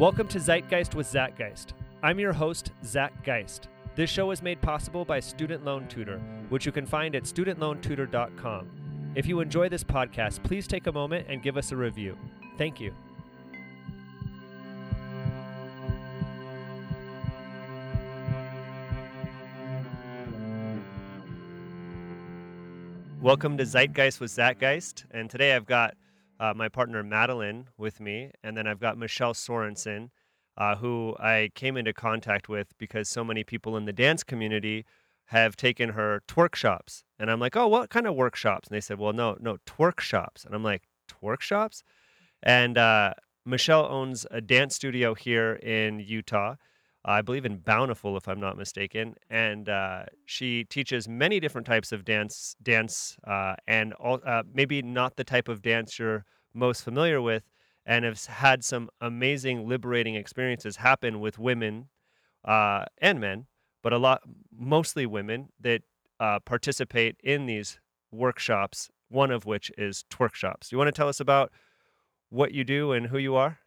Welcome to Zeitgeist with Zach Geist. I'm your host, Zach Geist. This show is made possible by Student Loan Tutor, which you can find at studentloantutor.com. If you enjoy this podcast, please take a moment and give us a review. Thank you. Welcome to Zeitgeist with Zach Geist, and today I've got uh, my partner Madeline with me, and then I've got Michelle Sorensen, uh, who I came into contact with because so many people in the dance community have taken her twerk shops, and I'm like, oh, what kind of workshops? And they said, well, no, no, twerk shops, and I'm like, twerk shops, and uh, Michelle owns a dance studio here in Utah. I believe in Bountiful, if I'm not mistaken, and uh, she teaches many different types of dance, dance, uh, and all, uh, maybe not the type of dance you're most familiar with, and has had some amazing, liberating experiences happen with women uh, and men, but a lot, mostly women that uh, participate in these workshops. One of which is twerk shops. You want to tell us about what you do and who you are?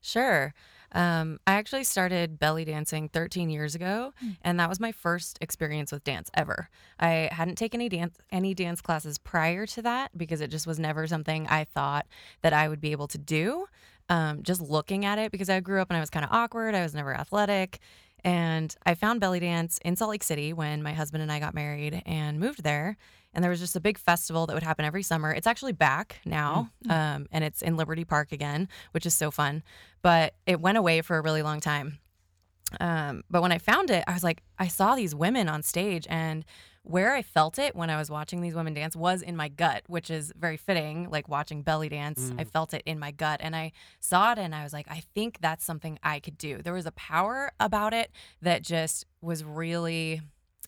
Sure. Um, I actually started belly dancing 13 years ago, Mm. and that was my first experience with dance ever. I hadn't taken any dance any dance classes prior to that because it just was never something I thought that I would be able to do. Um, just looking at it because I grew up and I was kind of awkward. I was never athletic. And I found belly dance in Salt Lake City when my husband and I got married and moved there. And there was just a big festival that would happen every summer. It's actually back now, um, and it's in Liberty Park again, which is so fun. But it went away for a really long time. Um, but when I found it, I was like, I saw these women on stage, and where I felt it when I was watching these women dance was in my gut, which is very fitting. Like watching belly dance, I Mm. felt it in my gut, and I saw it, and I was like, I think that's something I could do. There was a power about it that just was really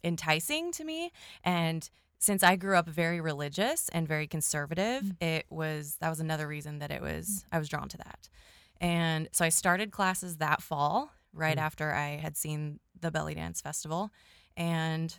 enticing to me, and since I grew up very religious and very conservative, Mm. it was that was another reason that it was I was drawn to that. And so I started classes that fall, right Mm. after I had seen the belly dance festival. And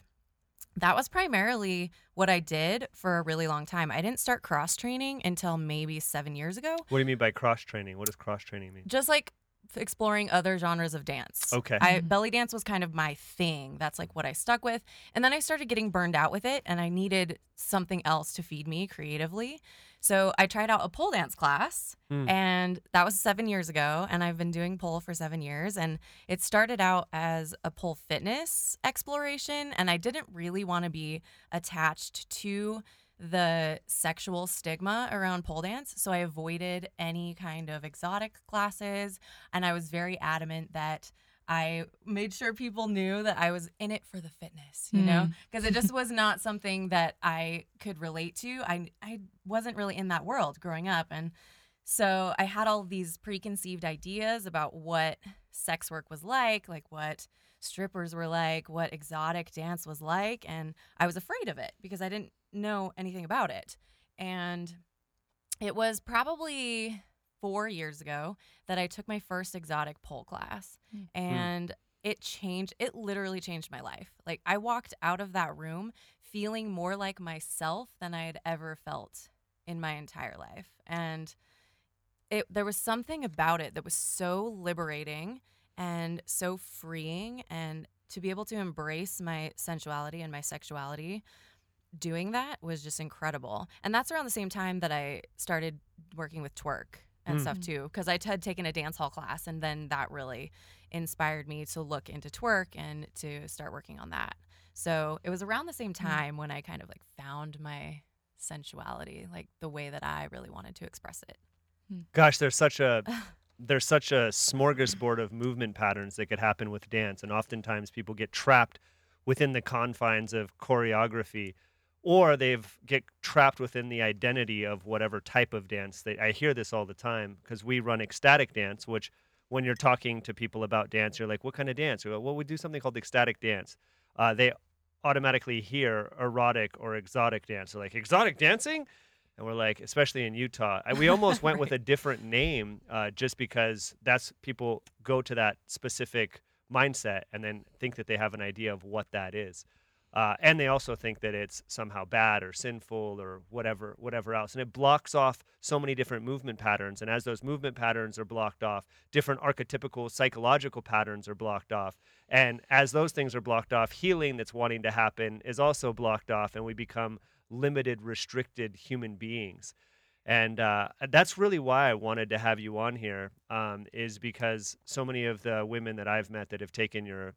that was primarily what I did for a really long time. I didn't start cross training until maybe seven years ago, What do you mean by cross training? What does cross training mean? just like exploring other genres of dance. Okay. I Mhm. belly dance was kind of my thing. That's like what I stuck with. And then I started getting burned out with it and I needed something else to feed me creatively. So I tried out a pole dance class Hmm. and that was 7 years ago and I've been doing pole for 7 years and it started out as a pole fitness exploration and I didn't really want to be attached to the sexual stigma around pole dance. So I avoided any kind of exotic classes. And I was very adamant that I made sure people knew that I was in it for the fitness, you know, Mm. because it just was not something that I could relate to. I, I wasn't really in that world growing up. And so I had all these preconceived ideas about what sex work was like, like what strippers were like, what exotic dance was like. And I was afraid of it because I didn't know anything about it. And it was probably four years ago that I took my first exotic pole class. Mm. And it changed, it literally changed my life. Like I walked out of that room feeling more like myself than I had ever felt in my entire life. And it there was something about it that was so liberating and so freeing and to be able to embrace my sensuality and my sexuality doing that was just incredible. And that's around the same time that I started working with twerk and Mm. stuff Mm. too because I had taken a dance hall class and then that really inspired me to look into twerk and to start working on that. So it was around the same time when I kind of like found my sensuality, like the way that I really wanted to express it. Gosh, there's such a there's such a smorgasbord of movement patterns that could happen with dance, and oftentimes people get trapped within the confines of choreography, or they've get trapped within the identity of whatever type of dance. They, I hear this all the time because we run ecstatic dance, which when you're talking to people about dance, you're like, "What kind of dance?" We go, "Well, we do something called ecstatic dance." Uh, they automatically hear erotic or exotic dance. They're like, "Exotic dancing." And we're like, especially in Utah, we almost went with a different name uh, just because that's people go to that specific mindset and then think that they have an idea of what that is. Uh, and they also think that it's somehow bad or sinful or whatever whatever else. And it blocks off so many different movement patterns. And as those movement patterns are blocked off different archetypical psychological patterns are blocked off. And as those things are blocked off healing that's wanting to happen is also blocked off and we become limited restricted human beings. And uh, that's really why I wanted to have you on here, um, is because so many of the women that I've met that have taken your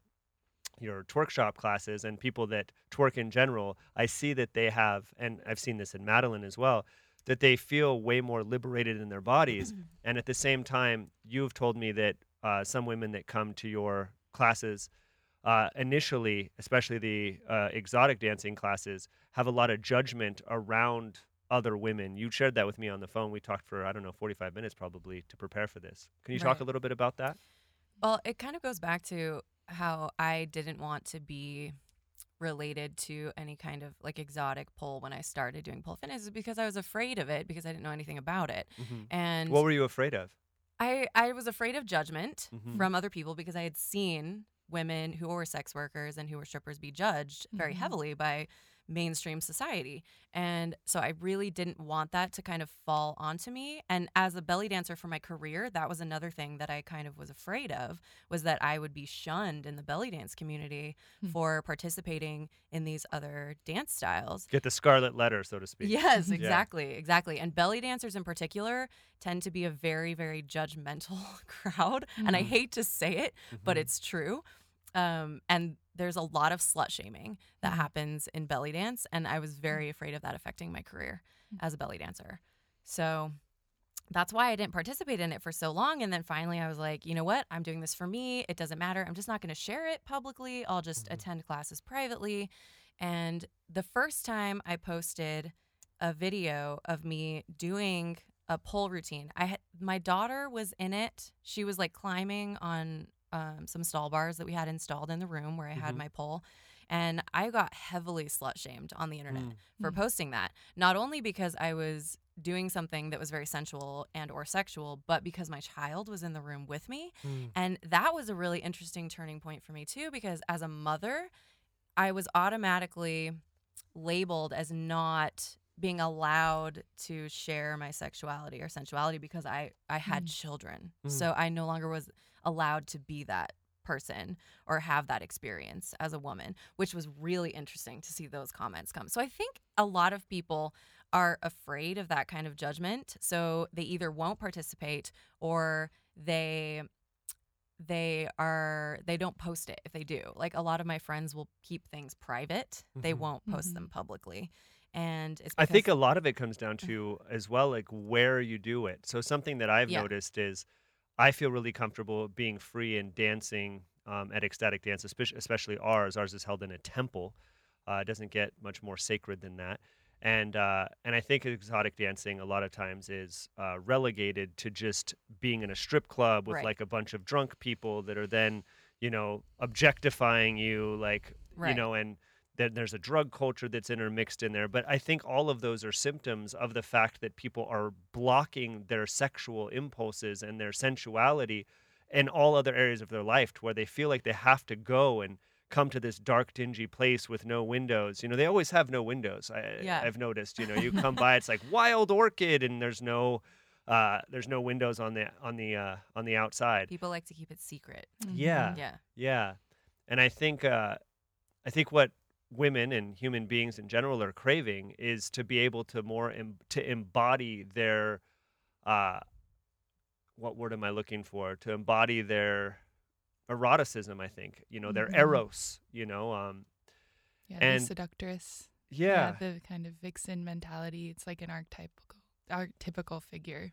your twerk shop classes and people that twerk in general, I see that they have, and I've seen this in Madeline as well, that they feel way more liberated in their bodies. and at the same time, you've told me that uh, some women that come to your classes uh, initially, especially the uh, exotic dancing classes, have a lot of judgment around other women. You shared that with me on the phone. We talked for, I don't know, 45 minutes probably to prepare for this. Can you talk a little bit about that? Well, it kind of goes back to how I didn't want to be related to any kind of like exotic pole when I started doing pole fitness is because I was afraid of it because I didn't know anything about it. And What were you afraid of? I I was afraid of judgment Mhm. from other people because I had seen women who were sex workers and who were strippers be judged very Mhm. heavily by mainstream society. And so I really didn't want that to kind of fall onto me. And as a belly dancer for my career, that was another thing that I kind of was afraid of was that I would be shunned in the belly dance community Hmm. for participating in these other dance styles. Get the scarlet letter, so to speak. Yes, Yeah. exactly, exactly. And belly dancers in particular tend to be a very, very judgmental crowd. And I Mhm. hate to say it, but Mhm. it's true. Um, and there's a lot of slut shaming that Mhm. happens in belly dance. And I was very afraid of that affecting my career Mm. as a belly dancer. So that's why I didn't participate in it for so long. And then finally, I was like, you know what? I'm doing this for me. It doesn't matter. I'm just not going to share it publicly. I'll just Mhm. attend classes privately. And the first time I posted a video of me doing a pole routine, I had my daughter was in it. She was like climbing on um, some stall bars that we had installed in the room where I had Mhm. my pole. And I got heavily slut shamed on the internet Mm. for Mm. posting that. Not only because I was doing something that was very sensual and or sexual, but because my child was in the room with me. Mm. And that was a really interesting turning point for me too because as a mother, I was automatically labeled as not being allowed to share my sexuality or sensuality because I I had Mm. children. Mm. So I no longer was allowed to be that person or have that experience as a woman, which was really interesting to see those comments come. So I think a lot of people are afraid of that kind of judgment, so they either won't participate or they they are they don't post it if they do. Like a lot of my friends will keep things private. They Mhm. won't post Mhm. them publicly. And it's I think a lot of it comes down to as well like where you do it. So something that I've Yeah. noticed is I feel really comfortable being free and dancing um, at ecstatic dance, especially, ours. Ours is held in a temple. Uh, it doesn't get much more sacred than that. And uh, and I think exotic dancing a lot of times is uh, relegated to just being in a strip club with Right. like a bunch of drunk people that are then you know objectifying you like you know and then there's a drug culture that's intermixed in there but i think all of those are symptoms of the fact that people are blocking their sexual impulses and their sensuality in all other areas of their life to where they feel like they have to go and come to this dark dingy place with no windows you know they always have no windows I, Yeah. i've noticed you know you come by it's like wild orchid and there's no uh, there's no windows on the on the uh, on the outside people like to keep it secret. yeah Yeah. yeah, and I think uh, I think what women and human beings in general are craving is to be able to more em- to embody their uh, what word am I looking for? To embody their eroticism. I think you know their Mhm. eros. You know, um, Yeah, And- the seductress. yeah, the kind of vixen mentality. It's like an archetypical archetypical figure.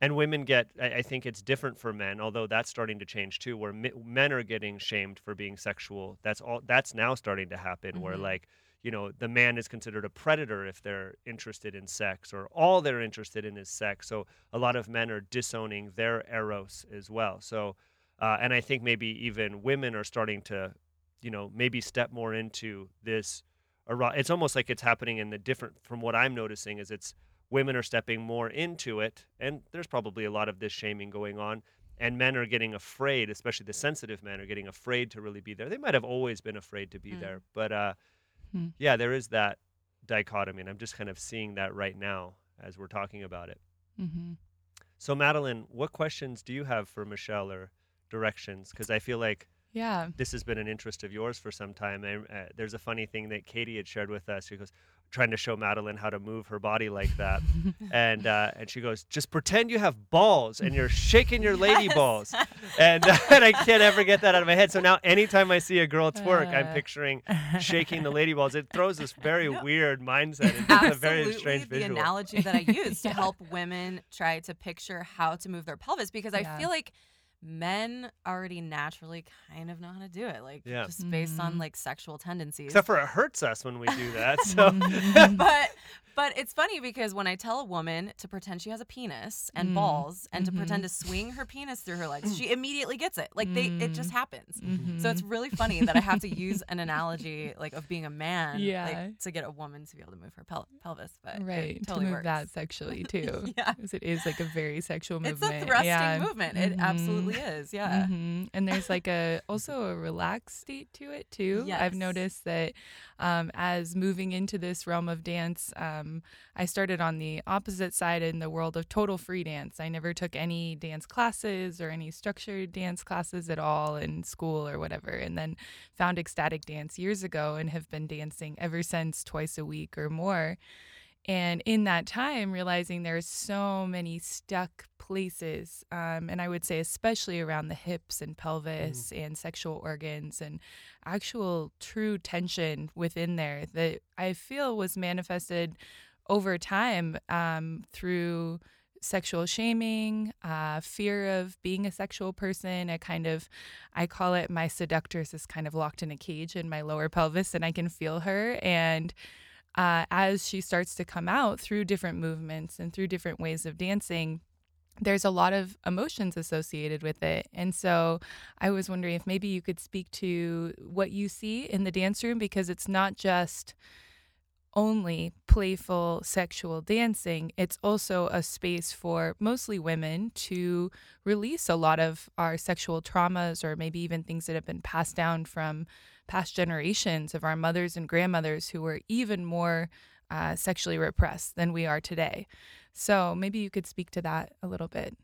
And women get. I, I think it's different for men, although that's starting to change too. Where mi- men are getting shamed for being sexual. That's all. That's now starting to happen. Where Mhm. like you know the man is considered a predator if they're interested in sex, or all they're interested in is sex. So a lot of men are disowning their eros as well. So, uh, and I think maybe even women are starting to, you know, maybe step more into this. It's almost like it's happening in the different. From what I'm noticing, is it's women are stepping more into it and there's probably a lot of this shaming going on and men are getting afraid especially the sensitive men are getting afraid to really be there they might have always been afraid to be Mm. there but uh Hmm. yeah, there is that dichotomy, and I'm just kind of seeing that right now as we're talking about it. Mm-hmm. So, Madeline, what questions do you have for Michelle or directions? Because I feel like Yeah. this has been an interest of yours for some time. And uh, there's a funny thing that Katie had shared with us. She goes, trying to show Madeline how to move her body like that. and uh, and she goes, just pretend you have balls and you're shaking your lady Yes. balls. And, and I can't ever get that out of my head. So now anytime I see a girl twerk, I'm Uh. picturing shaking the lady balls. It throws this very No. weird mindset. It's a very strange the visual. analogy that I use to help women try to picture how to move their pelvis because I feel like men already naturally kind of know how to do it, like Yeah. just based on Mhm. like sexual tendencies. Except for it hurts us when we do that. So Mhm. but but it's funny because when I tell a woman to pretend she has a penis and Mm. balls and to pretend Mhm. to swing her penis through her legs, she immediately gets it. Like they it just Mm. happens. Mhm. So it's really funny that I have to use an analogy like of being a man Yeah. like, to get a woman to be able to move her pel- pelvis. But right it totally to move works. that sexually too. yeah, because it is like a very sexual movement. It's a thrusting yeah. movement. It Mhm. absolutely is. Yeah. Mhm. And there's like a also a relaxed state to it too. I've noticed that um, as moving into this realm of dance, um, I started on the opposite side in the world of total free dance. I never took any dance classes or any structured dance classes at all in school or whatever, and then found ecstatic dance years ago and have been dancing ever since twice a week or more. And in that time, realizing there's so many stuck places, um, and I would say especially around the hips and pelvis and sexual organs and actual true tension within there that I feel was manifested over time um, through sexual shaming, uh, fear of being a sexual person, a kind of, I call it my seductress is kind of locked in a cage in my lower pelvis and I can feel her. And uh, as she starts to come out through different movements and through different ways of dancing, there's a lot of emotions associated with it. And so I was wondering if maybe you could speak to what you see in the dance room because it's not just only playful sexual dancing, it's also a space for mostly women to release a lot of our sexual traumas or maybe even things that have been passed down from past generations of our mothers and grandmothers who were even more uh, sexually repressed than we are today. So maybe you could speak to that a little bit.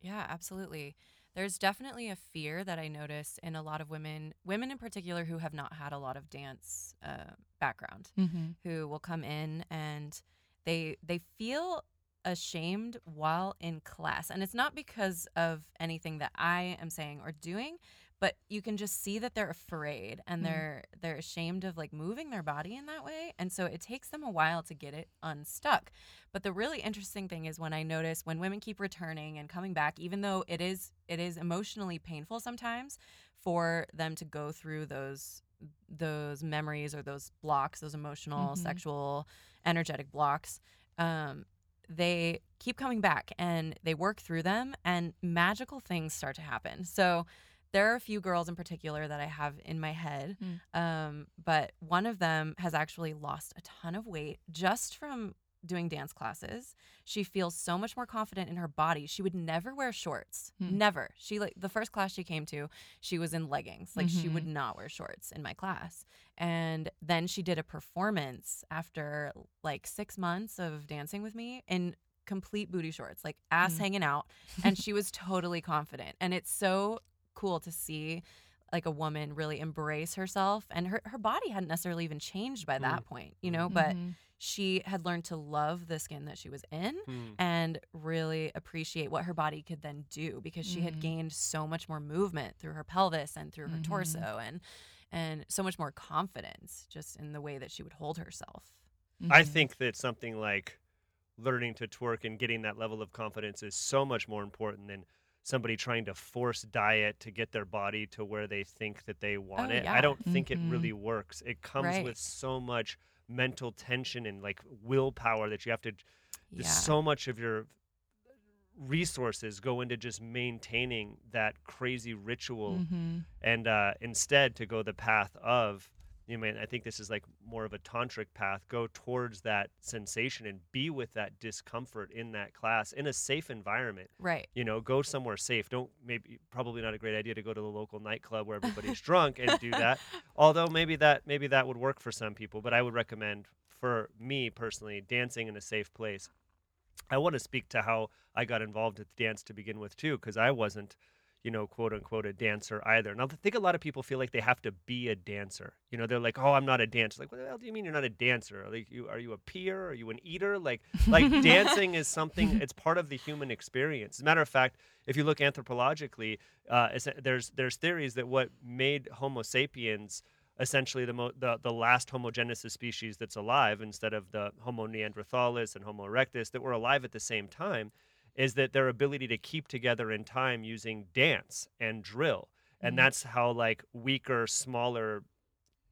Yeah, absolutely. There's definitely a fear that I notice in a lot of women, women in particular who have not had a lot of dance uh, background, Mm-hmm. who will come in and they they feel ashamed while in class, and it's not because of anything that I am saying or doing, but you can just see that they're afraid and Mm. they're they're ashamed of like moving their body in that way, and so it takes them a while to get it unstuck. But the really interesting thing is when I notice when women keep returning and coming back, even though it is it is emotionally painful sometimes for them to go through those those memories or those blocks, those emotional, Mhm. sexual, energetic blocks. Um, they keep coming back and they work through them, and magical things start to happen. So there are a few girls in particular that I have in my head, Mm. um, but one of them has actually lost a ton of weight just from doing dance classes. She feels so much more confident in her body. She would never wear shorts. Hmm. Never. She like the first class she came to, she was in leggings. Like she would not wear shorts in my class. And then she did a performance after like 6 months of dancing with me in complete booty shorts, like ass Hmm. hanging out, and she was totally confident. And it's so cool to see like a woman really embrace herself and her, her body hadn't necessarily even changed by that point you know but Mhm. she had learned to love the skin that she was in Hmm. and really appreciate what her body could then do because she had Mhm. gained so much more movement through her pelvis and through her Mhm. torso and and so much more confidence just in the way that she would hold herself I Mhm. think that something like learning to twerk and getting that level of confidence is so much more important than somebody trying to force diet to get their body to where they think that they want Oh, it. I don't think it really works. It comes Right. with so much mental tension and like willpower that you have to yeah there's so much of your resources go into just maintaining that crazy ritual Mhm. and uh, instead to go the path of you mean I think this is like more of a tantric path. Go towards that sensation and be with that discomfort in that class in a safe environment. Right. You know, go somewhere safe. Don't maybe probably not a great idea to go to the local nightclub where everybody's drunk and do that. Although maybe that maybe that would work for some people, but I would recommend for me personally dancing in a safe place. I want to speak to how I got involved with the dance to begin with too, because I wasn't you know, quote unquote, a dancer either. And I think a lot of people feel like they have to be a dancer. You know, they're like, oh, I'm not a dancer. Like, what the hell do you mean you're not a dancer? Like, you are you a peer? Are you an eater? Like, like dancing is something. It's part of the human experience. As a matter of fact, if you look anthropologically, uh, there's there's theories that what made Homo sapiens essentially the, mo- the the last homogenesis species that's alive instead of the Homo neanderthalis and Homo erectus that were alive at the same time is that their ability to keep together in time using dance and drill. And mm-hmm. that's how like weaker smaller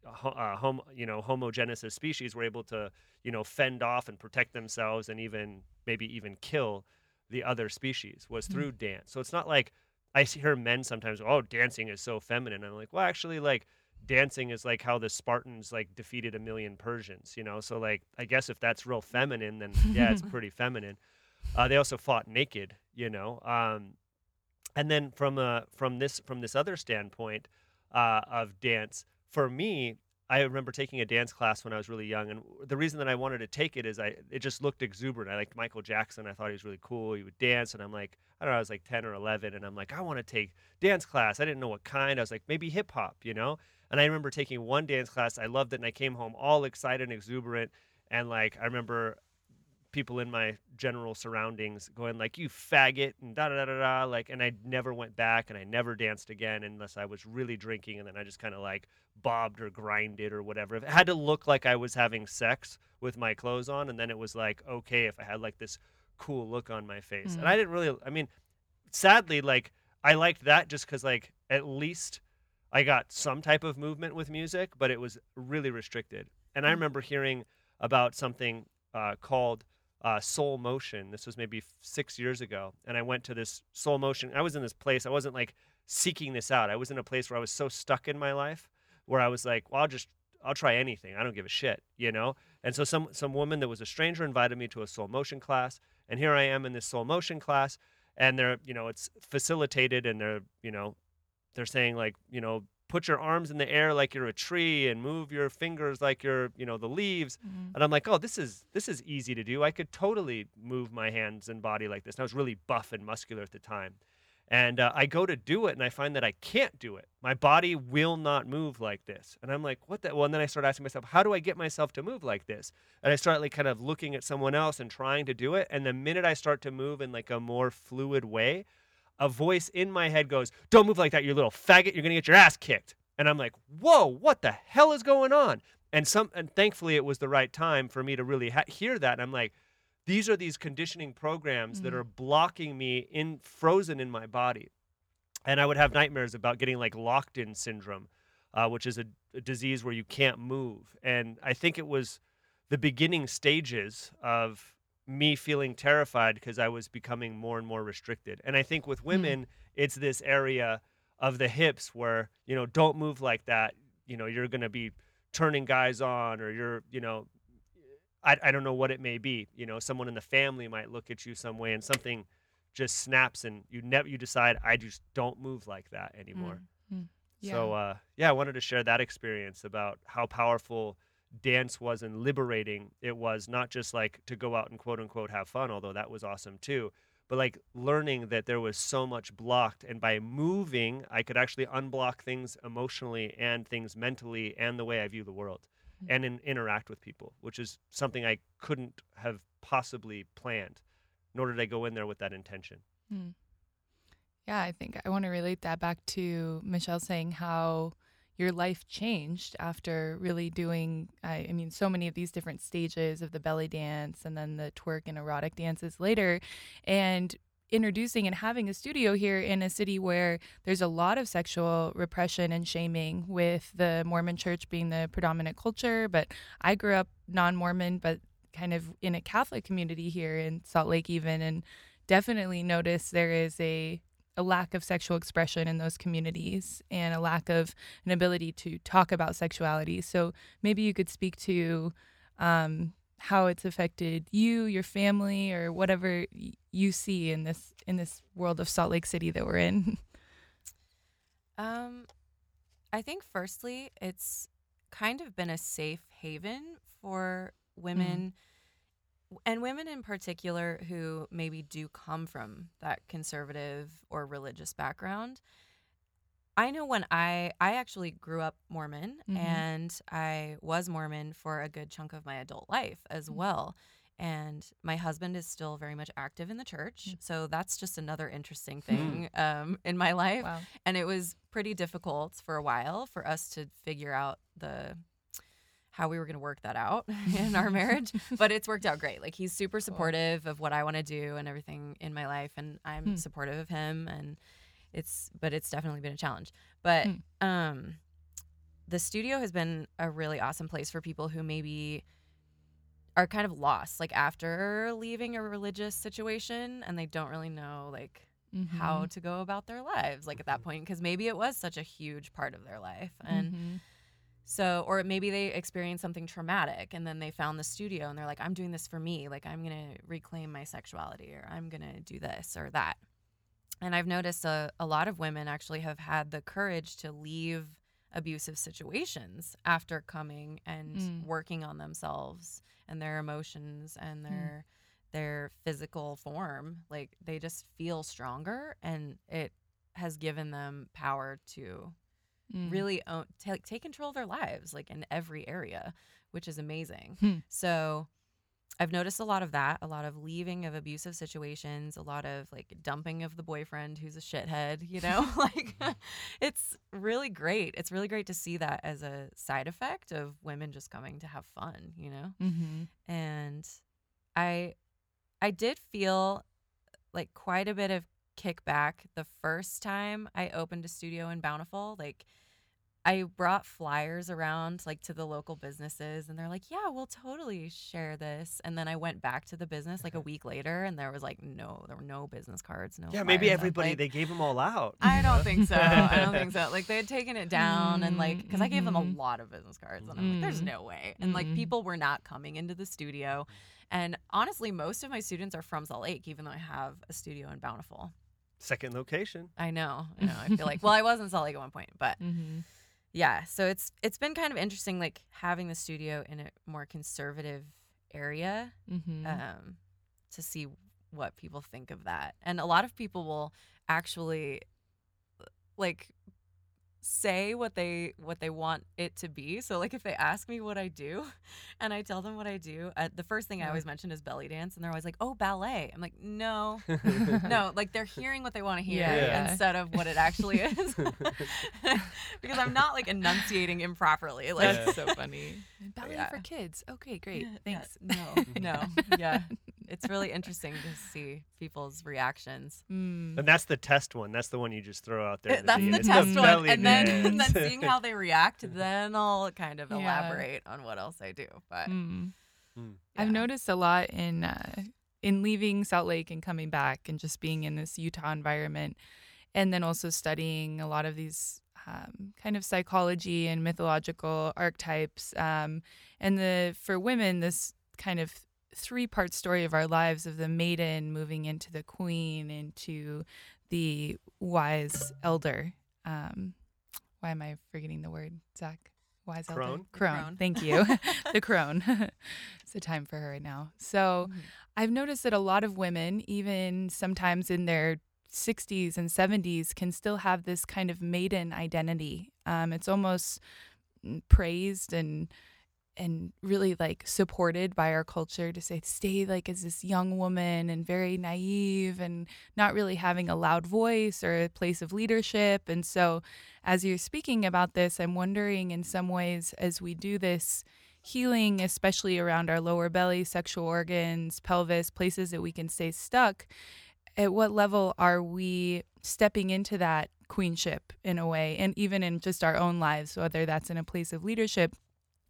uh, hom- you know homogenesis species were able to you know fend off and protect themselves and even maybe even kill the other species was mm-hmm. through dance. So it's not like i hear men sometimes oh dancing is so feminine. I'm like well actually like dancing is like how the spartans like defeated a million persians you know? So like i guess if that's real feminine then yeah it's pretty feminine uh, they also fought naked, you know. Um, and then from uh, from this from this other standpoint uh, of dance, for me, I remember taking a dance class when I was really young, and the reason that I wanted to take it is I it just looked exuberant. I liked Michael Jackson. I thought he was really cool. He would dance, and I'm like, I don't know, I was like 10 or 11, and I'm like, I want to take dance class. I didn't know what kind. I was like, maybe hip hop, you know. And I remember taking one dance class. I loved it, and I came home all excited and exuberant. And like I remember people in my general surroundings going like you faggot and da da da da like and I never went back and I never danced again unless I was really drinking and then I just kind of like bobbed or grinded or whatever. If It had to look like I was having sex with my clothes on and then it was like okay if I had like this cool look on my face. Mm-hmm. And I didn't really I mean sadly like I liked that just cuz like at least I got some type of movement with music, but it was really restricted. And I mm. remember hearing about something uh, called uh, Soul Motion. This was maybe six years ago, and I went to this Soul Motion. I was in this place. I wasn't like seeking this out. I was in a place where I was so stuck in my life, where I was like, well, I'll just I'll try anything. I don't give a shit, you know. And so some some woman that was a stranger invited me to a Soul Motion class, and here I am in this Soul Motion class, and they're you know it's facilitated, and they're you know they're saying like you know put your arms in the air like you're a tree and move your fingers like you're you know the leaves. Mm-hmm. and i'm like oh this is this is easy to do. I could totally move my hands and body like this. And i was really buff and muscular at the time. And uh, i go to do it and i find that i can't do it. My body will not move like this. And i'm like what the well and then i start asking myself how do i get myself to move like this? And i start like kind of looking at someone else and trying to do it. And the minute i start to move in like a more fluid way a voice in my head goes, Don't move like that, you little faggot. You're going to get your ass kicked. And I'm like, Whoa, what the hell is going on? And some, and thankfully, it was the right time for me to really ha- hear that. And I'm like, these are these conditioning programs mm-hmm. that are blocking me in frozen in my body. And I would have nightmares about getting like locked in syndrome, uh, which is a, a disease where you can't move. And I think it was the beginning stages of me feeling terrified because I was becoming more and more restricted. And I think with hmm. women, mm. it's this area of the hips where, you know, don't move like that. You know, you're going to be turning guys on or you're, you know, I, I don't know what it may be. You know, someone in the family might look at you some way and something just snaps and you never, you decide, I just don't move like that anymore. Mm. Yeah. So, uh, yeah, I wanted to share that experience about how powerful dance was and liberating it was not just like to go out and quote unquote have fun although that was awesome too but like learning that there was so much blocked and by moving i could actually unblock things emotionally and things mentally and the way i view the world mm-hmm. and in, interact with people which is something i couldn't have possibly planned nor did i go in there with that intention mm. yeah i think i want to relate that back to michelle saying how your life changed after really doing I, I, mean so many of these different stages of the belly dance and then the twerk and erotic dances later and introducing and having a studio here in a city where there's a lot of sexual repression and shaming with the Mormon church being the predominant culture. But I grew up non-Mormon but kind of in a Catholic community here in Salt Lake even and definitely notice there is a a lack of sexual expression in those communities and a lack of an ability to talk about sexuality. So maybe you could speak to um, how it's affected you, your family, or whatever you see in this in this world of Salt Lake City that we're in. Um, I think firstly, it's kind of been a safe haven for women mm. And women in particular who maybe do come from that conservative or religious background. I know when I I actually grew up Mormon mm-hmm. and I was Mormon for a good chunk of my adult life as mm-hmm. well. And my husband is still very much active in the church. Mm-hmm. So that's just another interesting hmm. thing um, in my life. Wow. And it was pretty difficult for a while for us to figure out the how we were going to work that out in our marriage but it's worked out great like he's super supportive cool. of what i want to do and everything in my life and i'm hmm. supportive of him and it's but it's definitely been a challenge but hmm. um the studio has been a really awesome place for people who maybe are kind of lost like after leaving a religious situation and they don't really know like mm-hmm. how to go about their lives like at that point because maybe it was such a huge part of their life and mm-hmm. So or maybe they experienced something traumatic and then they found the studio and they're like i'm doing this for me like i'm gonna reclaim my sexuality or i'm gonna do this or that and I've noticed a, a lot of women actually have had the courage to leave abusive situations after coming and mm. working on themselves and their emotions and mm. their mm. their physical form like they just feel stronger and it has given them power to mm. really own, t- take control of their lives like in every area which is amazing hmm. so I've noticed a lot of that, a lot of leaving of abusive situations, a lot of like dumping of the boyfriend who's a shithead, you know? like it's really great. It's really great to see that as a side effect of women just coming to have fun, you know? Mm-hmm. And I I did feel like quite a bit of kickback the first time I opened a studio in Bountiful, like I brought flyers around like to the local businesses and they're like, "Yeah, we'll totally share this." And then I went back to the business like a week later and there was like no there were no business cards, no Yeah, maybe everybody like, they gave them all out. I don't think so. I don't think so. Like they had taken it down and like cuz I gave them a mm-hmm. lot of business cards and I'm like there's mm-hmm. no way. And like mm-hmm. people were not coming into the studio. And honestly, most of my students are from Salt Lake even though I have a studio in Bountiful. Second location. I know. I know. I feel like well, I was in Salt Lake at one point, but mm-hmm yeah so it's it's been kind of interesting like having the studio in a more conservative area mm-hmm. um, to see what people think of that and a lot of people will actually like say what they what they want it to be. So like if they ask me what I do and I tell them what I do, uh, the first thing I always mention is belly dance and they're always like, "Oh, ballet." I'm like, "No." no, like they're hearing what they want to hear yeah. instead of what it actually is. because I'm not like enunciating improperly. Like That's so funny. Ballet yeah. for kids. Okay, great. Thanks. no. No. Yeah it's really interesting to see people's reactions. Mm. And that's the test one. That's the one you just throw out there. that's the, the test the one, and then, and then seeing how they react, then I'll kind of yeah. elaborate on what else I do. But mm. Mm. Yeah. I've noticed a lot in uh, in leaving Salt Lake and coming back, and just being in this Utah environment, and then also studying a lot of these um, kind of psychology and mythological archetypes. Um, and the for women, this kind of three part story of our lives of the maiden moving into the queen, into the wise elder. Um, why am I forgetting the word, Zach? Wise crone. elder? Crone. crone. Thank you. the crone. it's the time for her right now. So mm-hmm. I've noticed that a lot of women, even sometimes in their 60s and 70s, can still have this kind of maiden identity. Um, it's almost praised and and really like supported by our culture to say stay like as this young woman and very naive and not really having a loud voice or a place of leadership. And so as you're speaking about this i'm wondering in some ways as we do this healing especially around our lower belly sexual organs pelvis places that we can stay stuck at what level are we stepping into that queenship in a way? And even in just our own lives whether that's in a place of leadership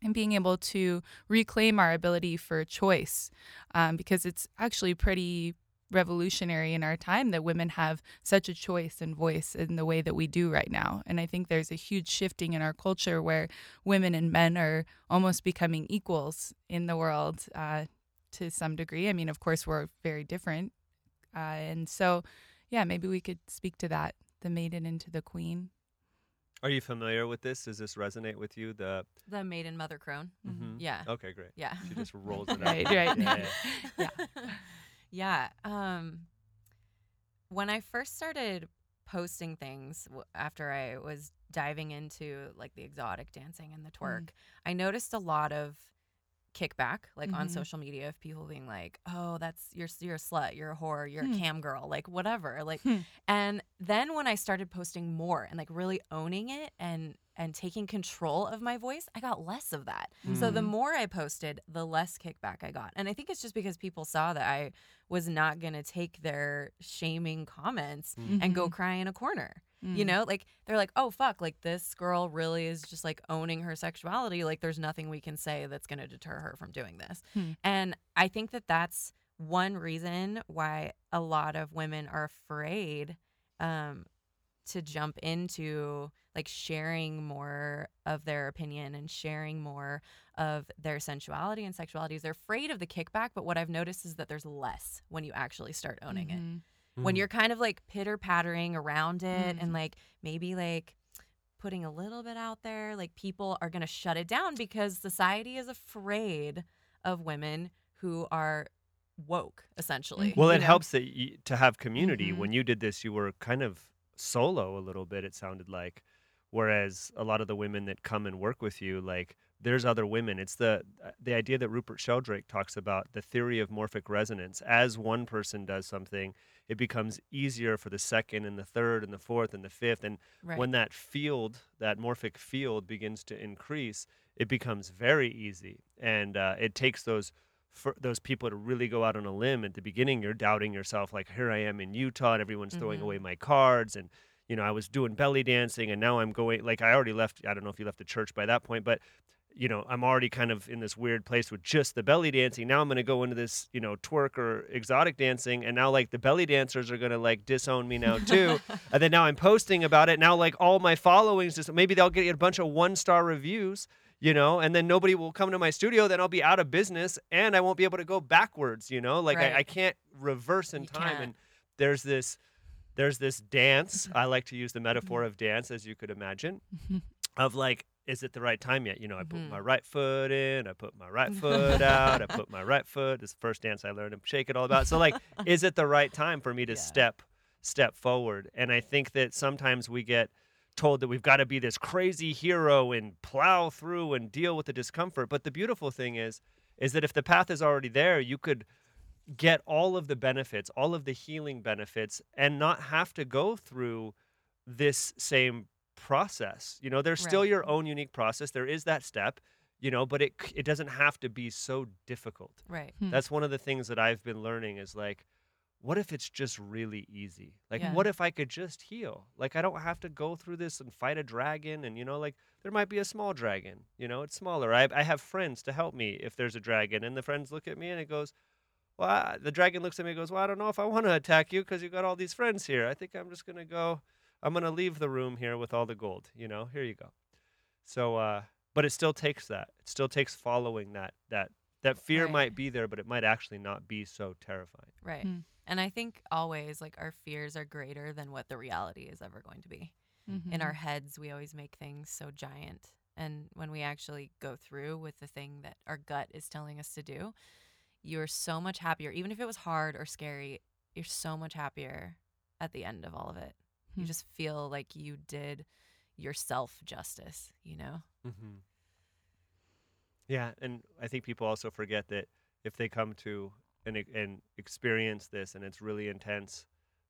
and being able to reclaim our ability for choice um, because it's actually pretty revolutionary in our time that women have such a choice and voice in the way that we do right now. And I think there's a huge shifting in our culture where women and men are almost becoming equals in the world uh, to some degree. I mean, of course, we're very different. Uh, and so, yeah, maybe we could speak to that the maiden into the queen. Are you familiar with this? Does this resonate with you? The The maiden mother crone. Mhm. Yeah. okay, great. Yeah. She just rolls it out. Right, right. Yeah, yeah. yeah. yeah. Um, when I first started posting things w- after I was diving into like the exotic dancing and the twerk, I noticed a lot of kickback like on Mhm. social media of people being like, "Oh, that's you're you're a slut, you're a whore, you're Hmm. a cam girl, like whatever." Like Hmm. and then when I started posting more and like really owning it and and taking control of my voice, I got less of that. So the Mhm. more I posted, the less kickback I got. And I think it's just because people saw that I was not going to take their shaming comments and go Mhm. cry in a corner. You Mm. know, like they're like, "Oh fuck, like this girl really is just like owning her sexuality. Like there's nothing we can say that's going to deter her from doing this." Hmm. And I think that that's one reason why a lot of women are afraid um to jump into like sharing more of their opinion and sharing more of their sensuality and sexualities. They're afraid of the kickback, but what I've noticed is that there's less when you actually start owning it. Mhm. When Mhm. you're kind of like pitter pattering around it Mm. and like maybe like putting a little bit out there, like people are going to shut it down because society is afraid of women who are woke, essentially. Well, it know? helps that you, to have community. Mhm. When you did this, you were kind of solo a little bit. It sounded like, whereas a lot of the women that come and work with you, like there's other women. It's the uh, the idea that Rupert Sheldrake talks about the theory of morphic resonance. As one person does something, it becomes easier for the second and the third and the fourth and the fifth. And Right. when that field, that morphic field, begins to increase, it becomes very easy, and uh, it takes those for those people to really go out on a limb. At the beginning, you're doubting yourself, like here I am in Utah, and everyone's throwing Mhm. away my cards, and you know I was doing belly dancing, and now I'm going like I already left. I don't know if you left the church by that point, but you know I'm already kind of in this weird place with just the belly dancing. Now I'm going to go into this you know twerk or exotic dancing, and now like the belly dancers are going to like disown me now too. and then now I'm posting about it. Now like all my followings just maybe they'll get a bunch of one star reviews, you know, and then nobody will come to my studio. Then I'll be out of business and I won't be able to go backwards, you know, like I, Right. I can't reverse in You time. can't. And there's this there's this dance. I like to use the metaphor of dance, as you could imagine, of like. Is it the right time yet? You know, I put Mhm. my right foot in, I put my right foot out, I put my right foot. This is the first dance I learned to shake it all about. So like, is it the right time for me to Yeah. step step forward? And I think that sometimes we get told that we've got to be this crazy hero and plow through and deal with the discomfort. But the beautiful thing is, is that if the path is already there, you could get all of the benefits, all of the healing benefits, and not have to go through this same process. You know, there's still your own unique process. There is that step, you know, but it it doesn't have to be so difficult. right. Hmm. That's one of the things that I've been learning is like what if it's just really easy? Like Yeah. what if I could just heal? Like I don't have to go through this and fight a dragon and you know like there might be a small dragon, you know, it's smaller. I I have friends to help me if there's a dragon and the friends look at me and it goes well, I, the dragon looks at me and goes, Well, I don't know if I want to attack you because you got all these friends here. I think I'm just going to go, I'm going to leave the room here with all the gold. You know, here you go. So, uh, but it still takes that. It still takes following that, that, that fear Right. might be there, but it might actually not be so terrifying. Right. Hmm. And I think always like our fears are greater than what the reality is ever going to be. In our Mhm. heads, we always make things so giant. And when we actually go through with the thing that our gut is telling us to do, you're so much happier. Even if it was hard or scary, you're so much happier at the end of all of it. You Hmm. just feel like you did yourself justice, you know? Mm-hmm. Yeah, and I think people also forget that if they come to and e- and experience this and it's really intense,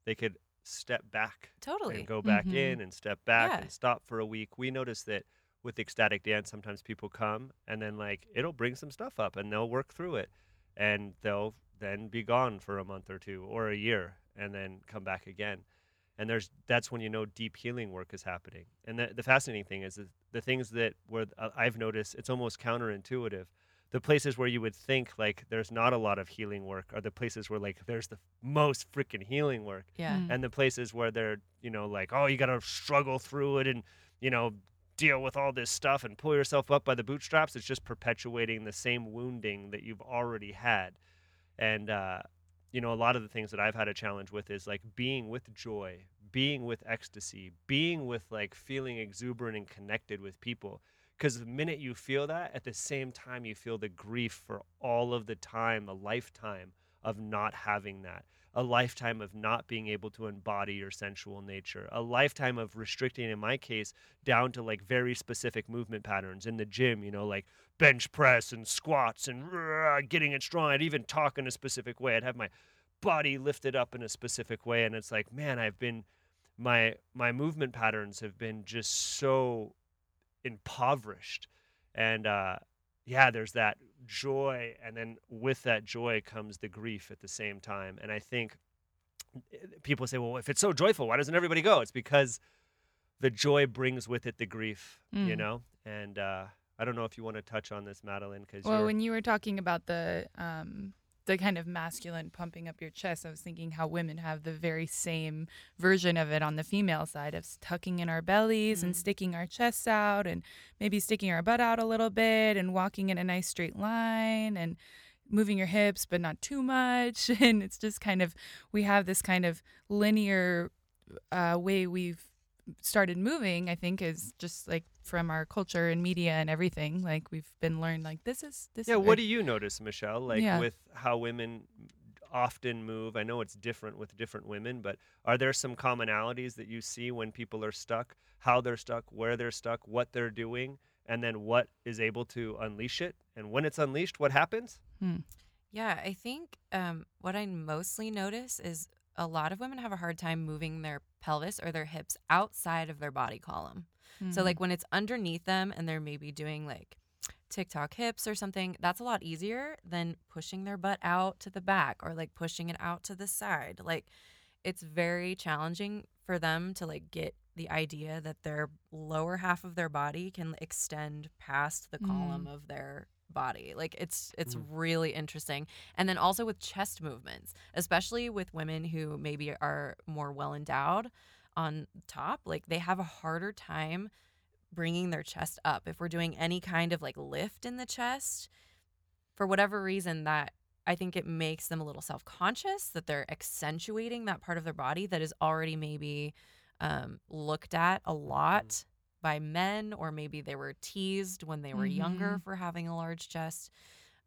they could step back Totally. and go back Mhm. in and step back Yeah. and stop for a week. We notice that with ecstatic dance, sometimes people come and then like it'll bring some stuff up and they'll work through it and they'll then be gone for a month or two or a year and then come back again. And there's that's when you know deep healing work is happening. And the, the fascinating thing is that the things that were uh, I've noticed it's almost counterintuitive. the places where you would think like there's not a lot of healing work are the places where like there's the most freaking healing work Yeah. Mm. and the places where they're you know like oh you got to struggle through it and you know deal with all this stuff and pull yourself up by the bootstraps it's just perpetuating the same wounding that you've already had and uh you know a lot of the things that i've had a challenge with is like being with joy being with ecstasy being with like feeling exuberant and connected with people. Because the minute you feel that at the same time you feel the grief for all of the time a lifetime of not having that a lifetime of not being able to embody your sensual nature, a lifetime of restricting, in my case, down to like very specific movement patterns in the gym, you know, like bench press and squats and rah, getting it strong. I'd even talk in a specific way. I'd have my body lifted up in a specific way. And it's like, man, I've been, my, my movement patterns have been just so impoverished. And, uh, yeah, there's that joy, and then with that joy comes the grief at the same time. And I think eh, people say, well, if it's so joyful, why doesn't everybody go? It's because the joy brings with it the grief, you Mm. know? And uh, I don't know if you want to touch on this, Madeline, because Well, when you were talking about the um, the kind of masculine pumping up your chest, I was thinking how women have the very same version of it on the female side of tucking in our bellies and Mm. sticking our chests out and maybe sticking our butt out a little bit and walking in a nice straight line and moving your hips but not too much and it's just kind of we have this kind of linear uh, way we've started moving i think is just like from our culture and media and everything like we've been learned like this is this yeah, or- what do you notice, Michelle, like Yeah. with how women often move? I know it's different with different women, but are there some commonalities that you see when people are stuck, how they're stuck, where they're stuck, what they're doing, and then what is able to unleash it? And when it's unleashed, what happens? Yeah, I think um, what I mostly notice is a lot of women have a hard time moving their pelvis or their hips outside of their body column. So, Mhm. like when it's underneath them and they're maybe doing like TikTok hips or something, that's a lot easier than pushing their butt out to the back or like pushing it out to the side. Like, it's very challenging for them to like get the idea that their lower half of their body can extend past the column of their body. Like it's it's Mm. really interesting. And then also with chest movements, especially with women who maybe are more well endowed on top, like they have a harder time bringing their chest up. If we're doing any kind of like lift in the chest, for whatever reason that I think it makes them a little self-conscious that they're accentuating that part of their body that is already maybe um, looked at a lot by men, or maybe they were teased when they were younger for having a large chest,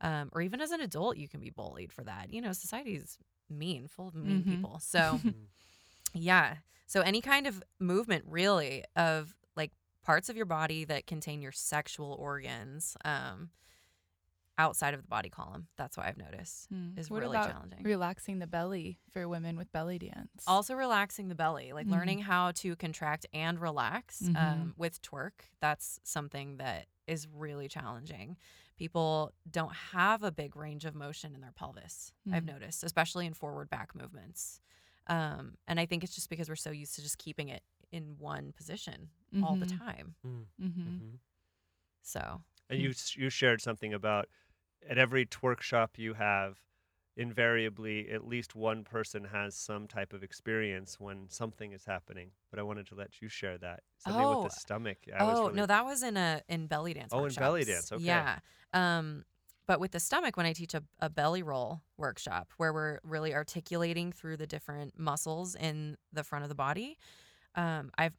um, or even as an adult, you can be bullied for that. You know, society's mean, full of mean Mhm. people. So, yeah. So, any kind of movement, really, of like parts of your body that contain your sexual organs um, outside of the body column, that's what I've noticed Hmm. is what really about challenging. relaxing the belly for women with belly dance Also, relaxing the belly, like Mhm. learning how to contract and relax Mhm. um, with twerk. That's something that is really challenging. People don't have a big range of motion in their pelvis, I've Mm. noticed, especially in forward back movements. Um, and I think it's just because we're so used to just keeping it in one position all the Mhm. time. mm-hmm. So, And you you shared something about at every twerk shop you have, invariably at least one person has some type of experience when something is happening. But I wanted to let you share that something Oh. with the stomach. I was oh really, no, that was in a in belly dance. Oh, in belly dance, okay. Yeah. Um, but with the stomach, when I teach a, a belly roll workshop where we're really articulating through the different muscles in the front of the body, um, I've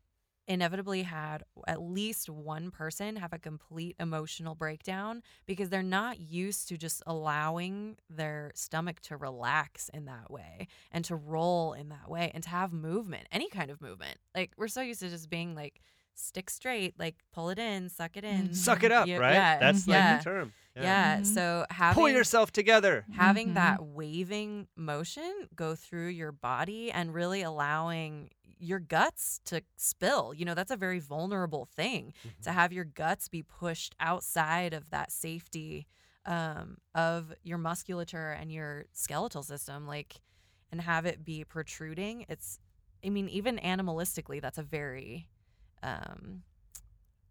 inevitably had at least one person have a complete emotional breakdown because they're not used to just allowing their stomach to relax in that way and to roll in that way and to have movement, any kind of movement. Like we're so used to just being like stick straight, like pull it in, suck it in, Mhm. suck it up, Yeah, right? yeah, That's like yeah. the term. Yeah. Mhm. So having Pull yourself together. having Mhm. that waving motion go through your body and really allowing your guts to spill. You know, that's a very vulnerable thing to have your guts be pushed outside of that safety um, of your musculature and your skeletal system, like, and have it be protruding. It's, I mean, even animalistically, that's a very um,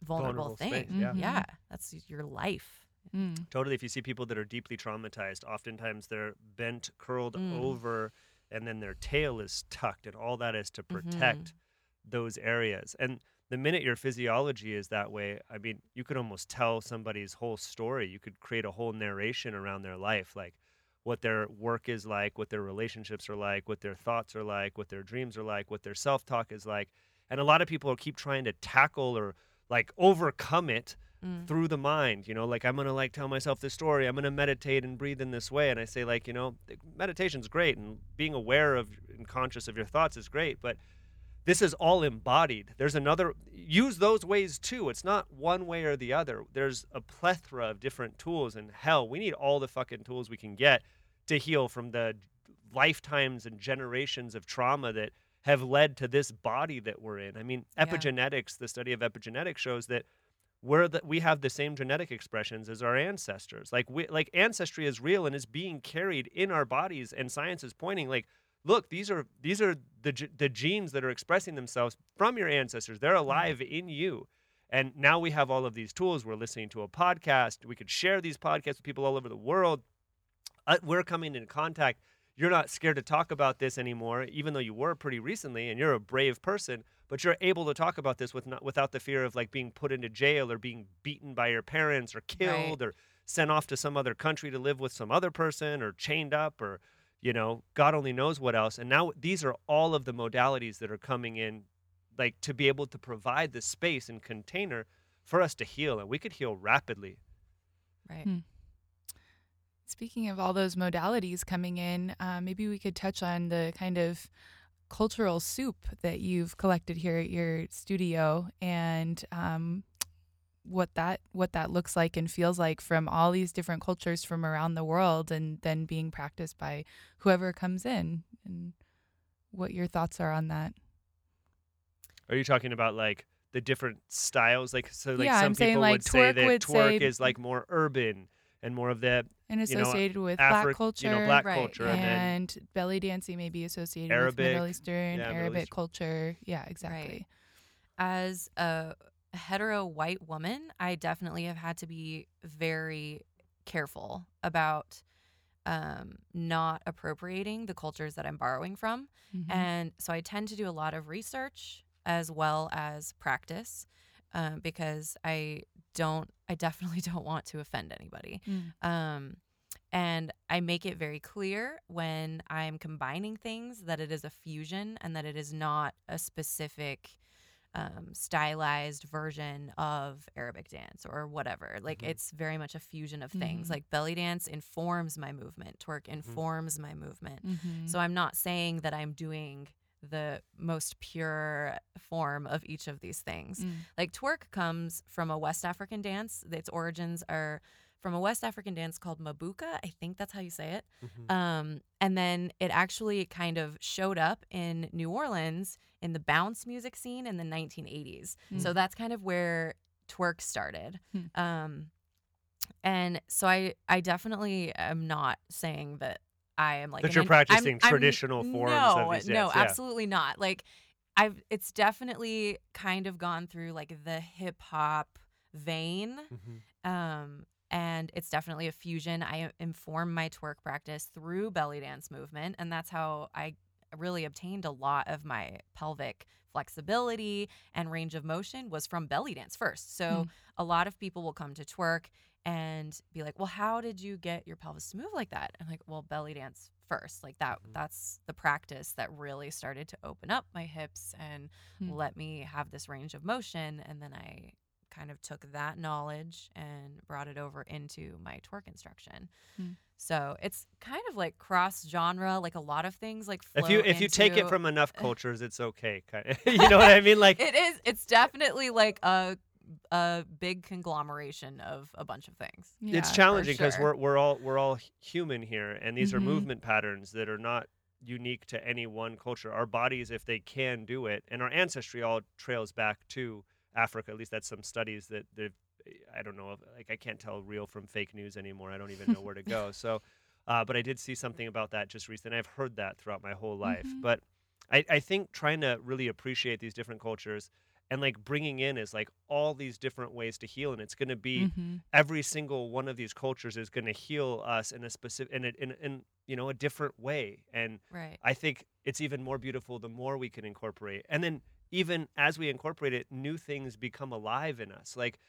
vulnerable, Vulnerable thing. space, yeah. Mhm. Yeah, that's your life Mm. Totally. If you see people that are deeply traumatized, oftentimes they're bent, curled Mm. over, and then their tail is tucked, and all that is to mm-hmm. protect those areas. And the minute your physiology is that way, I mean, you could almost tell somebody's whole story. You could create a whole narration around their life, like what their work is like, what their relationships are like, what their thoughts are like, what their dreams are like, what their self talk is like. And a lot of people keep trying to tackle or like overcome it Mm. through the mind you know like i'm gonna like tell myself this story i'm gonna meditate and breathe in this way and i say like you know meditation's great and being aware of and conscious of your thoughts is great but this is all embodied there's another use those ways too it's not one way or the other there's a plethora of different tools and hell we need all the fucking tools we can get to heal from the lifetimes and generations of trauma that have led to this body that we're in i mean Yeah. epigenetics the study of epigenetics shows that we're the, we have the same genetic expressions as our ancestors. Like we like ancestry is real and is being carried in our bodies, and science is pointing like, look, these are these are the the genes that are expressing themselves from your ancestors. They're alive in you. And now we have all of these tools. We're listening to a podcast. We could share these podcasts with people all over the world. Uh, we're coming into contact. You're not scared to talk about this anymore, even though you were pretty recently, and you're a brave person but you're able to talk about this with not, without the fear of like being put into jail or being beaten by your parents or killed or sent off to some other country to live with some other person or chained up or you know god only knows what else and now these are all of the modalities that are coming in like to be able to provide the space and container for us to heal and we could heal rapidly Right. Hmm. Speaking of all those modalities coming in, uh, maybe we could touch on the kind of cultural soup that you've collected here at your studio and um, what that what that looks like and feels like from all these different cultures from around the world and then being practiced by whoever comes in and what your thoughts are on that. are you talking about like the different styles like so like Yeah, some people like, would say twerk that would twerk say- is like more urban and more of that And You know, associated with Afri- black culture. you know black right, culture and and belly dancing may be associated Arabic, with Middle Eastern, yeah, Middle Arabic Eastern. culture. Yeah, exactly. As a hetero white woman, I definitely have had to be very careful about um, not appropriating the cultures that I'm borrowing from. Mhm. And so I tend to do a lot of research as well as practice um, because I don't, I definitely don't want to offend anybody. Mm. Um, and I make it very clear when I'm combining things that it is a fusion and that it is not a specific um, stylized version of Arabic dance or whatever. Like Mhm. it's very much a fusion of things. Mhm. Like belly dance informs my movement, twerk informs my movement. Mhm. So I'm not saying that I'm doing the most pure form of each of these things. Mm. Like twerk comes from a West African dance. Its origins are from a West African dance called mabuka. I think that's how you say it. Mhm. Um, and then it actually kind of showed up in New Orleans in the bounce music scene in the 1980s. So Mm. that's kind of where twerk started. Hmm. Um, and so I, I definitely am not saying that I am like That you're I'm- practicing I'm- traditional forms no, of these no, yeah. absolutely not. Like I've, it's definitely kind of gone through like the hip hop vein Mhm. um, and it's definitely a fusion. I inform my twerk practice through belly dance movement, and that's how I really obtained a lot of my pelvic flexibility and range of motion was from belly dance first. So Mm. a lot of people will come to twerk and be like, "Well, how did you get your pelvis to move like that?" I'm like, "Well, belly dance first. Like that Mhm. that's the practice that really started to open up my hips and Hmm. let me have this range of motion and then I kind of took that knowledge and brought it over into my twerk instruction. Hmm. So it's kind of like cross genre, like a lot of things like if you if you take it from enough cultures it's okay you know what i mean like it is it's definitely like a a big conglomeration of a bunch of things. Yeah, it's challenging because sure. we're we're all we're all human here, and these are Mhm. movement patterns that are not unique to any one culture. Our bodies, if they can do it, and our ancestry all trails back to Africa. At least that's some studies that they've. I don't know, like I can't tell real from fake news anymore. I don't even know where to go. So, uh, but I did see something about that just recently. I've heard that throughout my whole life, Mhm. but I, I think trying to really appreciate these different cultures and like bringing in is like all these different ways to heal and it's going to be Mhm. every single one of these cultures is going to heal us in a specific in, a, in, in you know a different way and Right. i think it's even more beautiful the more we can incorporate and then even as we incorporate it new things become alive in us like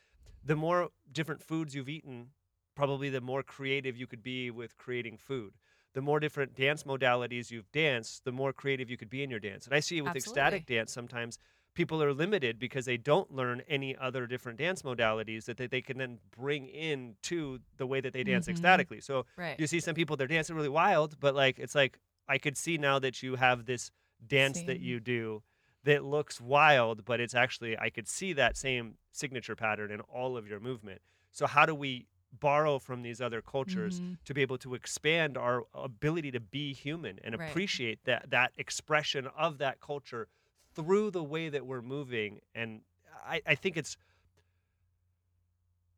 the more different foods you've eaten probably the more creative you could be with creating food the more different dance modalities you've danced the more creative you could be in your dance and i see with ecstatic dance sometimes people are limited because they don't learn any other different dance modalities that they, they can then bring in to the way that they dance Mhm. ecstatically so Right. you see some people they're dancing really wild but like it's like i could see now that you have this dance that you do that looks wild but it's actually i could see that same signature pattern in all of your movement so how do we borrow from these other cultures Mhm. to be able to expand our ability to be human and Right. appreciate that that expression of that culture through the way that we're moving and i, I think it's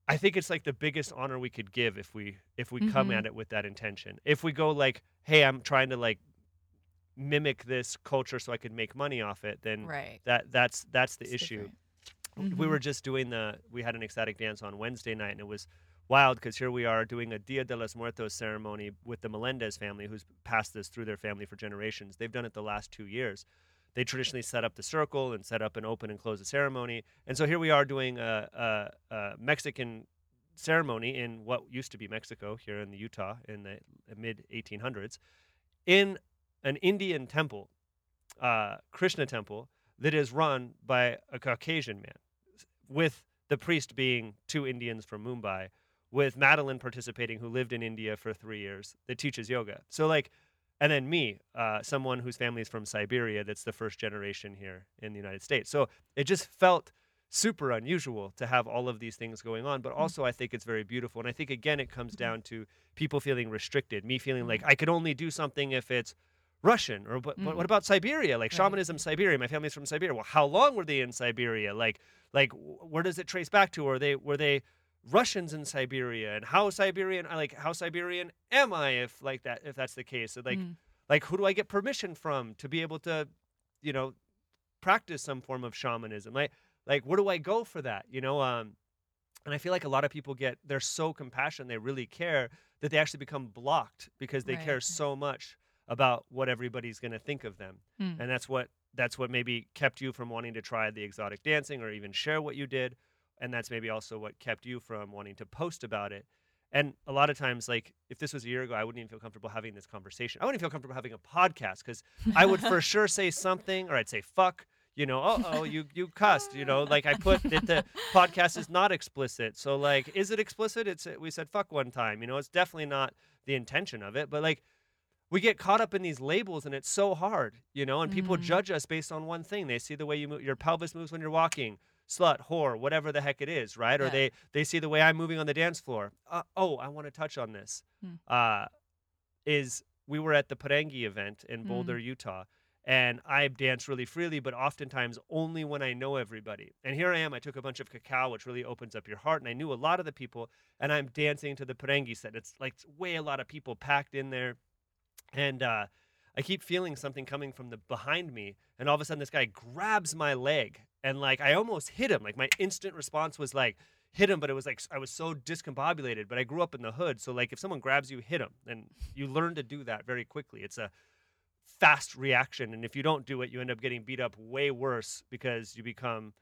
I think it's like the biggest honor we could give if we if we come Mhm. at it with that intention. If we go like, "Hey, I'm trying to like mimic this culture so I could make money off it," then Right. that that's that's the It's issue. W- We were just doing the we had an ecstatic dance on Wednesday night and it was wild because here we are doing a Dia de los Muertos ceremony with the Melendez family who's passed this through their family for generations. They've done it the last 2 years. They traditionally set up the circle and set up and open and close the ceremony. And so here we are doing a, a, a Mexican ceremony in what used to be Mexico here in the Utah in the mid 1800s in an Indian temple, uh, Krishna temple that is run by a Caucasian man, with the priest being two Indians from Mumbai, with Madeline participating, who lived in India for three years, that teaches yoga. So, like, and then me, uh, someone whose family is from Siberia, that's the first generation here in the United States. So it just felt super unusual to have all of these things going on, but also I think it's very beautiful. And I think, again, it comes down to people feeling restricted, me feeling like I could only do something if it's Russian or but, but what Mm. about Siberia? Like Right. shamanism, Siberia. My family's from Siberia. Well, how long were they in Siberia? Like, like where does it trace back to? Are they were they Russians in Siberia? And how Siberian? I Like how Siberian am I if like that if that's the case? So like Mm. like who do I get permission from to be able to, you know, practice some form of shamanism? Like like where do I go for that? You know, um, and I feel like a lot of people get they're so compassionate, they really care that they actually become blocked because they care so much about what everybody's going to think of them Mm. and that's what that's what maybe kept you from wanting to try the exotic dancing or even share what you did and that's maybe also what kept you from wanting to post about it and a lot of times like if this was a year ago i wouldn't even feel comfortable having this conversation i wouldn't feel comfortable having a podcast because i would for sure say something or i'd say fuck you know oh oh you you cussed you know like i put that the podcast is not explicit so like is it explicit it's we said fuck one time you know it's definitely not the intention of it but like we get caught up in these labels and it's so hard, you know, and people Mhm. judge us based on one thing. They see the way you move, your pelvis moves when you're walking, slut, whore, whatever the heck it is, right? Or they they see the way I'm moving on the dance floor. Uh, oh, I want to touch on this. Hmm. Uh, is we were at the Parengi event in Boulder, Utah, and I dance really freely, but oftentimes only when I know everybody. And here I am. I took a bunch of cacao, which really opens up your heart, and I knew a lot of the people, and I'm dancing to the Parengi set. It's like way a lot of people packed in there and uh, I keep feeling something coming from the behind me, and all of a sudden this guy grabs my leg, and like I almost hit him. Like my instant response was like hit him, but it was like I was so discombobulated. But I grew up in the hood, so like if someone grabs you, hit him, and you learn to do that very quickly. It's a fast reaction, and if you don't do it, you end up getting beat up way worse because you become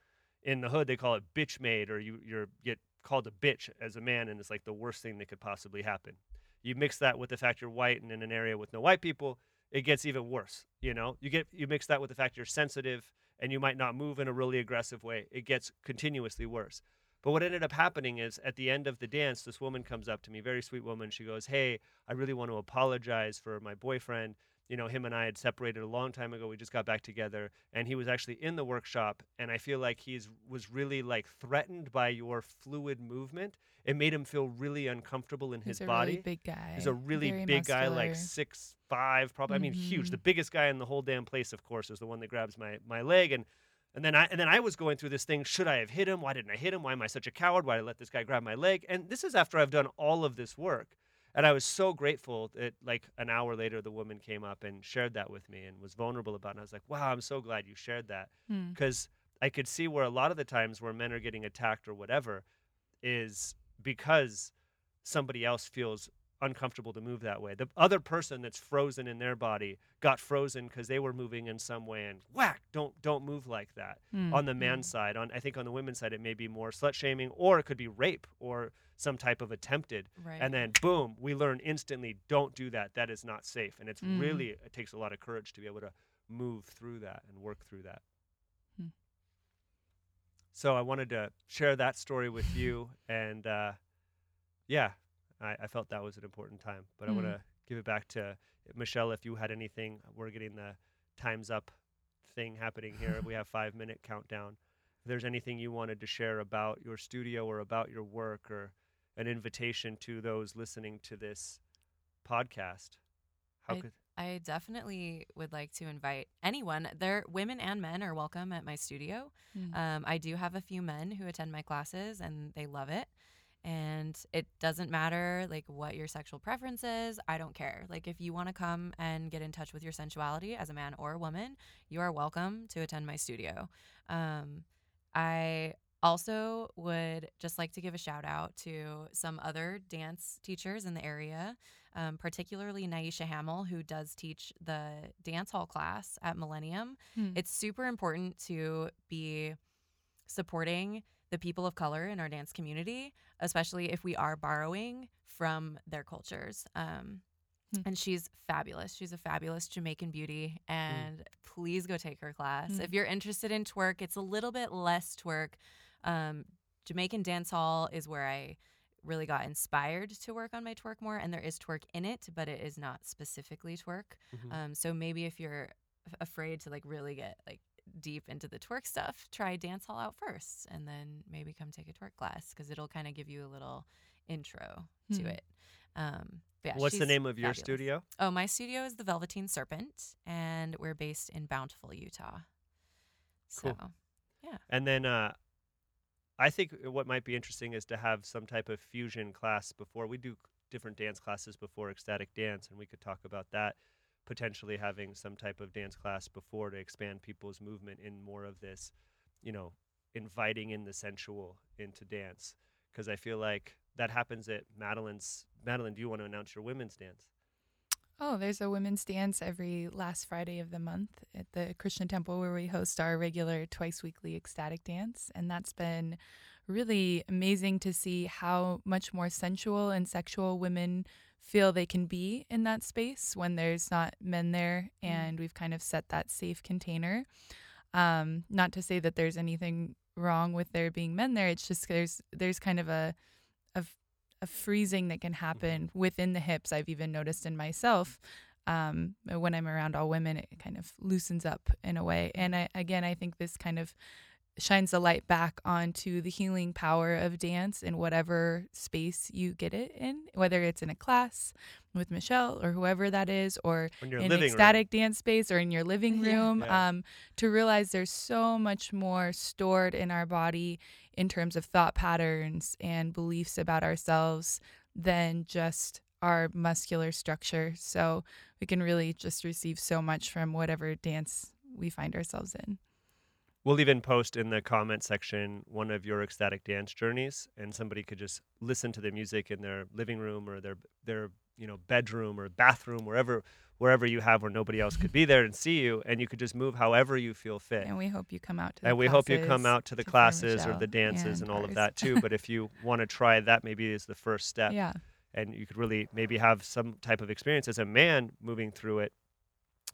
in the hood they call it bitch made, or you you're get called a bitch as a man, and it's like the worst thing that could possibly happen. You mix that with the fact you're white and in an area with no white people, it gets even worse. You know, you get you mix that with the fact you're sensitive and you might not move in a really aggressive way. It gets continuously worse. But what ended up happening is at the end of the dance, this woman comes up to me, very sweet woman. She goes, "Hey, I really want to apologize for my boyfriend. You know, him and I had separated a long time ago. We just got back together, and he was actually in the workshop. And I feel like he's was really like threatened by your fluid movement. It made him feel really uncomfortable in He's his a body. really big guy. He's a really very big guy, like six five, probably. I mean, huge. The mm-hmm. biggest guy in the whole damn place, of course, is the one that grabs my my leg. And and then I and then I was going through this thing. Should I have hit him? Why didn't I hit him? Why am I such a coward? Why did I let this guy grab my leg? And this is after I've done all of this work. And I was so grateful that like an hour later the woman came up and shared that with me and was vulnerable about it. And I was like, wow, I'm so glad you shared that Hmm. because I could see where a lot of the times where men are getting attacked or whatever is because somebody else feels uncomfortable to move that way. The other person that's frozen in their body got frozen because they were moving in some way and whack, don't don't move like that. Mm, On the man mm. side, on I think on the women's side it may be more slut shaming or it could be rape or some type of attempted. Right. And then boom, we learn instantly don't do that. That is not safe. And it's Mm. really it takes a lot of courage to be able to move through that and work through that. Hmm. So I wanted to share that story with you and uh yeah, I, I felt that was an important time. But I want Mm. to give it back to Michelle if you had anything. We're getting the times up thing happening here. we have five minute countdown. If there's anything you wanted to share about your studio or about your work or an invitation to those listening to this podcast, how I- could I definitely would like to invite anyone. There, women and men are welcome at my studio. Mm. Um, I do have a few men who attend my classes and they love it. And it doesn't matter like what your sexual preference is. I don't care. Like if you want to come and get in touch with your sensuality as a man or a woman, you are welcome to attend my studio. Um, I also would just like to give a shout out to some other dance teachers in the area, um, particularly Naisha Hamill, who does teach the dance hall class at Millennium. Hmm. It's super important to be supporting the people of color in our dance community, especially if we are borrowing from their cultures. Um, Hmm. And she's fabulous. She's a fabulous Jamaican beauty. And please go take her class. Hmm. If you're interested in twerk, it's a little bit less twerk. Um, Jamaican Dance Hall is where I really got inspired to work on my twerk more. And there is twerk in it, but it is not specifically twerk. Mhm. Um, so maybe if you're afraid to like really get like deep into the twerk stuff, try dance hall out first, and then maybe come take a twerk class because it'll kind of give you a little intro to Hmm. it. Um, yeah, What's the name of your fabulous. studio? Oh, my studio is the Velveteen Serpent, and we're based in Bountiful, Utah. So, Cool. And then uh, I think what might be interesting is to have some type of fusion class before we do different dance classes before ecstatic dance, and we could talk about that. Potentially having some type of dance class before to expand people's movement in more of this, you know, inviting in the sensual into dance. Because I feel like that happens at Madeline's. Madeline, do you want to announce your women's dance? Oh, there's a women's dance every last Friday of the month at the Krishna Temple where we host our regular twice weekly ecstatic dance. And that's been really amazing to see how much more sensual and sexual women feel they can be in that space when there's not men there Mm. and we've kind of set that safe container. Um, not to say that there's anything wrong with there being men there. It's just there's there's kind of a a freezing that can happen within the hips. I've even noticed in myself um, when I'm around all women, it kind of loosens up in a way. And I, again, I think this kind of shines the light back onto the healing power of dance in whatever space you get it in, whether it's in a class with Michelle or whoever that is, or In your in living room. ecstatic dance space or in your living room Yeah. um, to realize there's so much more stored in our body in terms of thought patterns and beliefs about ourselves than just our muscular structure so we can really just receive so much from whatever dance we find ourselves in We'll even post in the comment section one of your ecstatic dance journeys, and somebody could just listen to the music in their living room or their their you know bedroom or bathroom, wherever wherever you have where nobody else could be there and see you, and you could just move however you feel fit. and we hope you come out to the And we hope you come classes out to the for classes or the dances and, all of that too. but if you want to try that, maybe is the first step yeah and you could really maybe have some type of experience as a man moving through it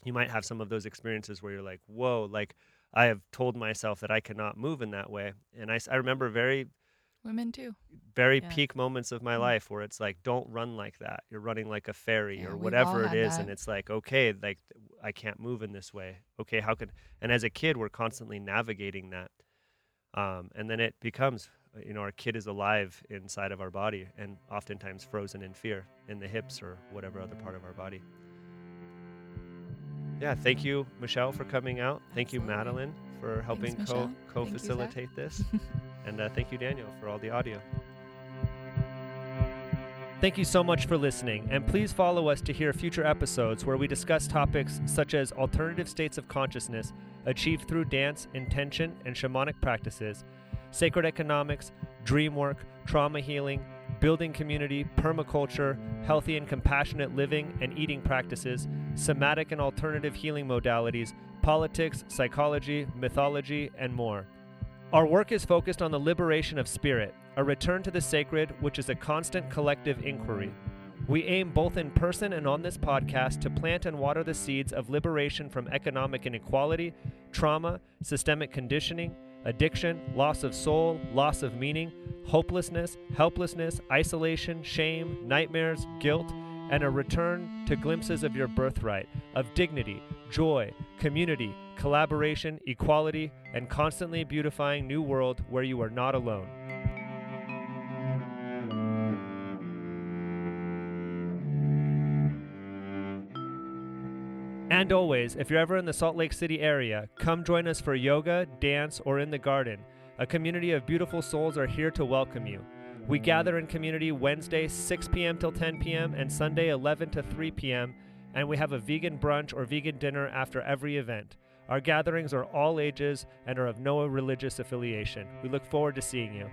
you might have some of those experiences where you're like whoa like i have told myself that i cannot move in that way. And I, I remember very women too. very Yeah. peak moments of my Mm. life where it's like don't run like that. You're running like a fairy Yeah, or whatever it is it had is and it's like okay like i can't move in this way. Okay how could and as a kid we're constantly navigating that. Um, and then it becomes uh, you know our kid is alive inside of our body and oftentimes frozen in fear in the hips or whatever other part of our body yeah thank you michelle for coming out. Thank you madeline for helping Michelle. co co facilitate this. And uh, thank you daniel for all the audio. Thank you so much for listening, and please follow us to hear future episodes where we discuss topics such as alternative states of consciousness achieved through dance, intention, and shamanic practices, sacred economics, dream work, trauma healing, building community, permaculture, healthy and compassionate living and eating practices, somatic and alternative healing modalities, politics, psychology, mythology, and more. Our work is focused on the liberation of spirit, a return to the sacred, which is a constant collective inquiry. We aim both in person and on this podcast to plant and water the seeds of liberation from economic inequality, trauma, systemic conditioning, addiction, loss of soul, loss of meaning, hopelessness, helplessness, isolation, shame, nightmares, guilt, and a return to glimpses of your birthright, of dignity, joy, community, collaboration, equality, and constantly beautifying new world where you are not alone. And always, if you're ever in the Salt Lake City area, come join us for yoga, dance, or in the garden. A community of beautiful souls are here to welcome you. We gather in community Wednesday 6 p.m. till 10 p.m. and Sunday 11 to 3 p.m. and we have a vegan brunch or vegan dinner after every event. Our gatherings are all ages and are of no religious affiliation. We look forward to seeing you.